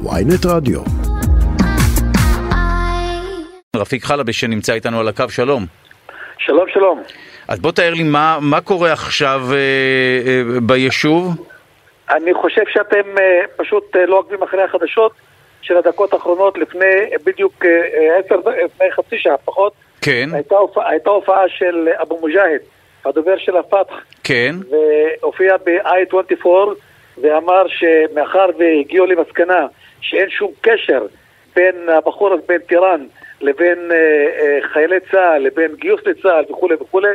ויינט רדיו. רפיק חלבי שנמצא איתנו על הקו, שלום. שלום, שלום. אז בוא תאר לי מה, מה קורה עכשיו אה, אה, ביישוב? אני חושב שאתם אה, פשוט אה, לא עוקבים אחרי החדשות של הדקות האחרונות לפני אה, בדיוק אה, עשר, לפני חצי שעה פחות. כן, הייתה, הופעה, הייתה הופעה של אבו מוג'אהד, הדובר של הפתח, כן, והופיע ב-i24 ואמר שמאחר והגיעו למסקנה שאין שום קשר בין הבחור הזה, בין טיראן לבין אה, אה, חיילי צה"ל, לבין גיוס לצה"ל וכולי וכולי,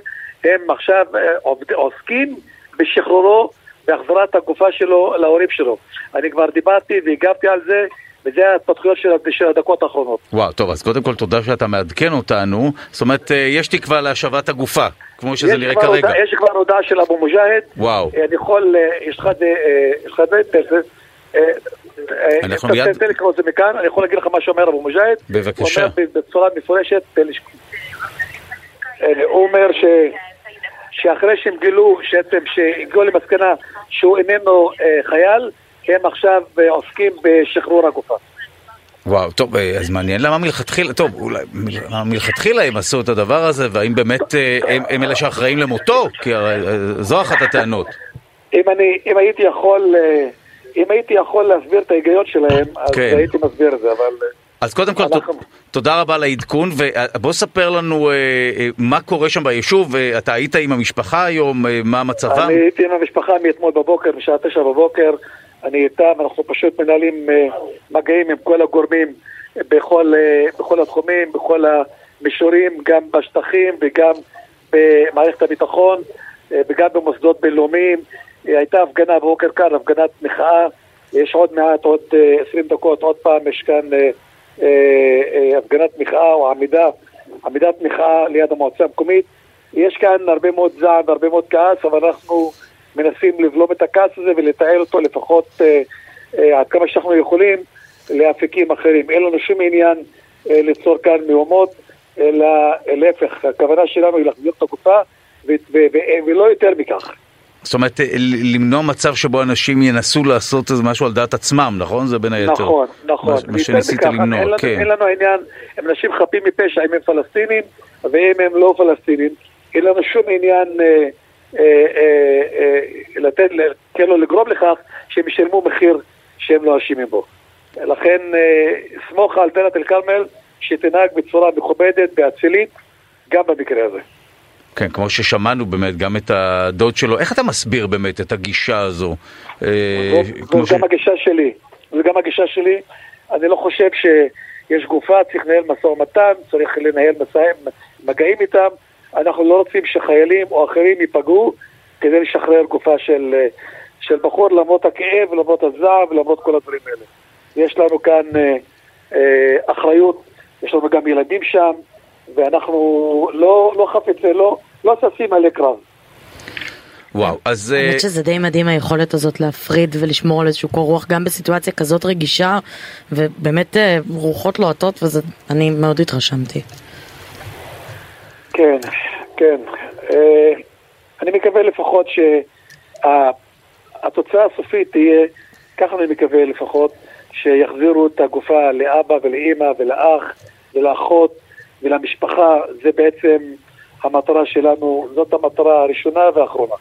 הם עכשיו אה, עובד, עוסקים בשחרורו והחזרת הגופה שלו להורים שלו. אני כבר דיברתי והגבתי על זה, וזה ההתפתחויות של, של הדקות האחרונות. וואו, טוב, אז קודם כל תודה שאתה מעדכן אותנו. זאת אומרת, יש תקווה להשבת הגופה, כמו שזה יש נראה כרגע. הודעה- יש כבר הודעה של אבו מוג'אהד. וואו. אני יכול, אה, יש לך את זה, אה, אנחנו מיד- תן לי לקרוא את זה מכאן, אני יכול להגיד לך מה שאומר אבו מוג'אהד. בבקשה. הוא אומר בצורה מפורשת, אה, הוא אומר ש... שאחרי שהם גילו, שעצם שהגיעו למסקנה שהוא איננו אה, חייל, הם עכשיו עוסקים בשחרור הגופה. וואו, טוב, אז מעניין למה מלכתחילה, טוב, אולי מלכתחילה הם עשו את הדבר הזה, והאם באמת הם, הם אלה שאחראים למותו? כי הרי זו אחת הטענות. אם אני, אם הייתי יכול, אה, אם הייתי יכול להסביר את ההיגיון שלהם, אז כן. הייתי מסביר את זה, אבל... אז קודם כל, אנחנו- תודה רבה על העדכון, ובוא ספר לנו אה, אה, מה קורה שם ביישוב, אה, אתה היית עם המשפחה היום, אה, מה מצבם? אני הייתי עם המשפחה מאתמול בבוקר, משעה תשע בבוקר, אני איתם, אנחנו פשוט מנהלים אה, מגעים עם כל הגורמים בכל, אה, בכל התחומים, בכל המישורים, גם בשטחים וגם במערכת הביטחון אה, וגם במוסדות בינלאומיים. אה, הייתה הפגנה בבוקר כאן, הפגנת מחאה, יש עוד מעט, עוד אה, 20 דקות, עוד פעם יש כאן אה, אה, אה, הפגנת מחאה או עמידה, עמידת מחאה ליד המועצה המקומית. יש כאן הרבה מאוד זעם והרבה מאוד כעס, אבל אנחנו מנסים לבלום את הכעס הזה ולתעל אותו לפחות אה, אה, עד כמה שאנחנו יכולים לאפיקים אחרים. אין לנו שום עניין אה, ליצור כאן מהומות, אלא אה, להפך, הכוונה שלנו היא להחזיר את ו- ולא יותר מכך. זאת אומרת, אה, למנוע מצב שבו אנשים ינסו לעשות איזה משהו על דעת עצמם, נכון? זה בין היתר. נכון, נכון. מה- שניסית למנוע, אין לנו, כן. אין לנו עניין, הם אנשים חפים מפשע, אם הם פלסטינים ואם הם לא פלסטינים, אין לנו שום עניין אה, אה, אה, אה, לתת, כאילו לגרום לכך שהם ישלמו מחיר שהם לא אשמים בו. לכן אה, סמוך על דלת אל כרמל שתנהג בצורה מכובדת ואצילית גם במקרה הזה. כן, כמו ששמענו באמת, גם את הדוד שלו. איך אתה מסביר באמת את הגישה הזו? אה, זו ש- גם הגישה שלי. זו גם הגישה שלי. אני לא חושב שיש גופה, צריך לנהל משא ומתן, צריך לנהל. מגעים איתם. אנחנו לא רוצים שחיילים או אחרים ייפגעו כדי לשחרר גופה של, של בחור למרות הכאב, למרות הזעם ולמרות כל הדברים האלה. יש לנו כאן אה, אה, אחריות, יש לנו גם ילדים שם, ואנחנו לא, לא חפצי, לא, לא ששים עלי קרב. וואו, אז... אה, האמת שזה די מדהים היכולת הזאת להפריד ולשמור על איזשהו קור רוח גם בסיטואציה כזאת רגישה ובאמת אה, רוחות לוהטות ואני מאוד התרשמתי. כן, כן. אה, אני מקווה לפחות שהתוצאה הסופית תהיה, ככה אני מקווה לפחות, שיחזירו את הגופה לאבא ולאימא ולאח ולאחות ולמשפחה. זה בעצם המטרה שלנו, זאת המטרה הראשונה והאחרונה.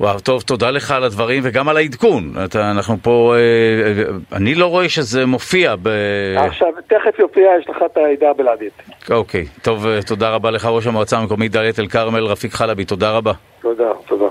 וואו, טוב, תודה לך על הדברים וגם על העדכון. אתה, אנחנו פה, אה, אה, אני לא רואה שזה מופיע ב... עכשיו, תכף יופיע, יש לך את הידיעה הבלעדית. אוקיי, טוב, אה, תודה רבה לך, ראש המועצה המקומית דאלית אל כרמל, רפיק חלבי, תודה רבה. תודה, תודה.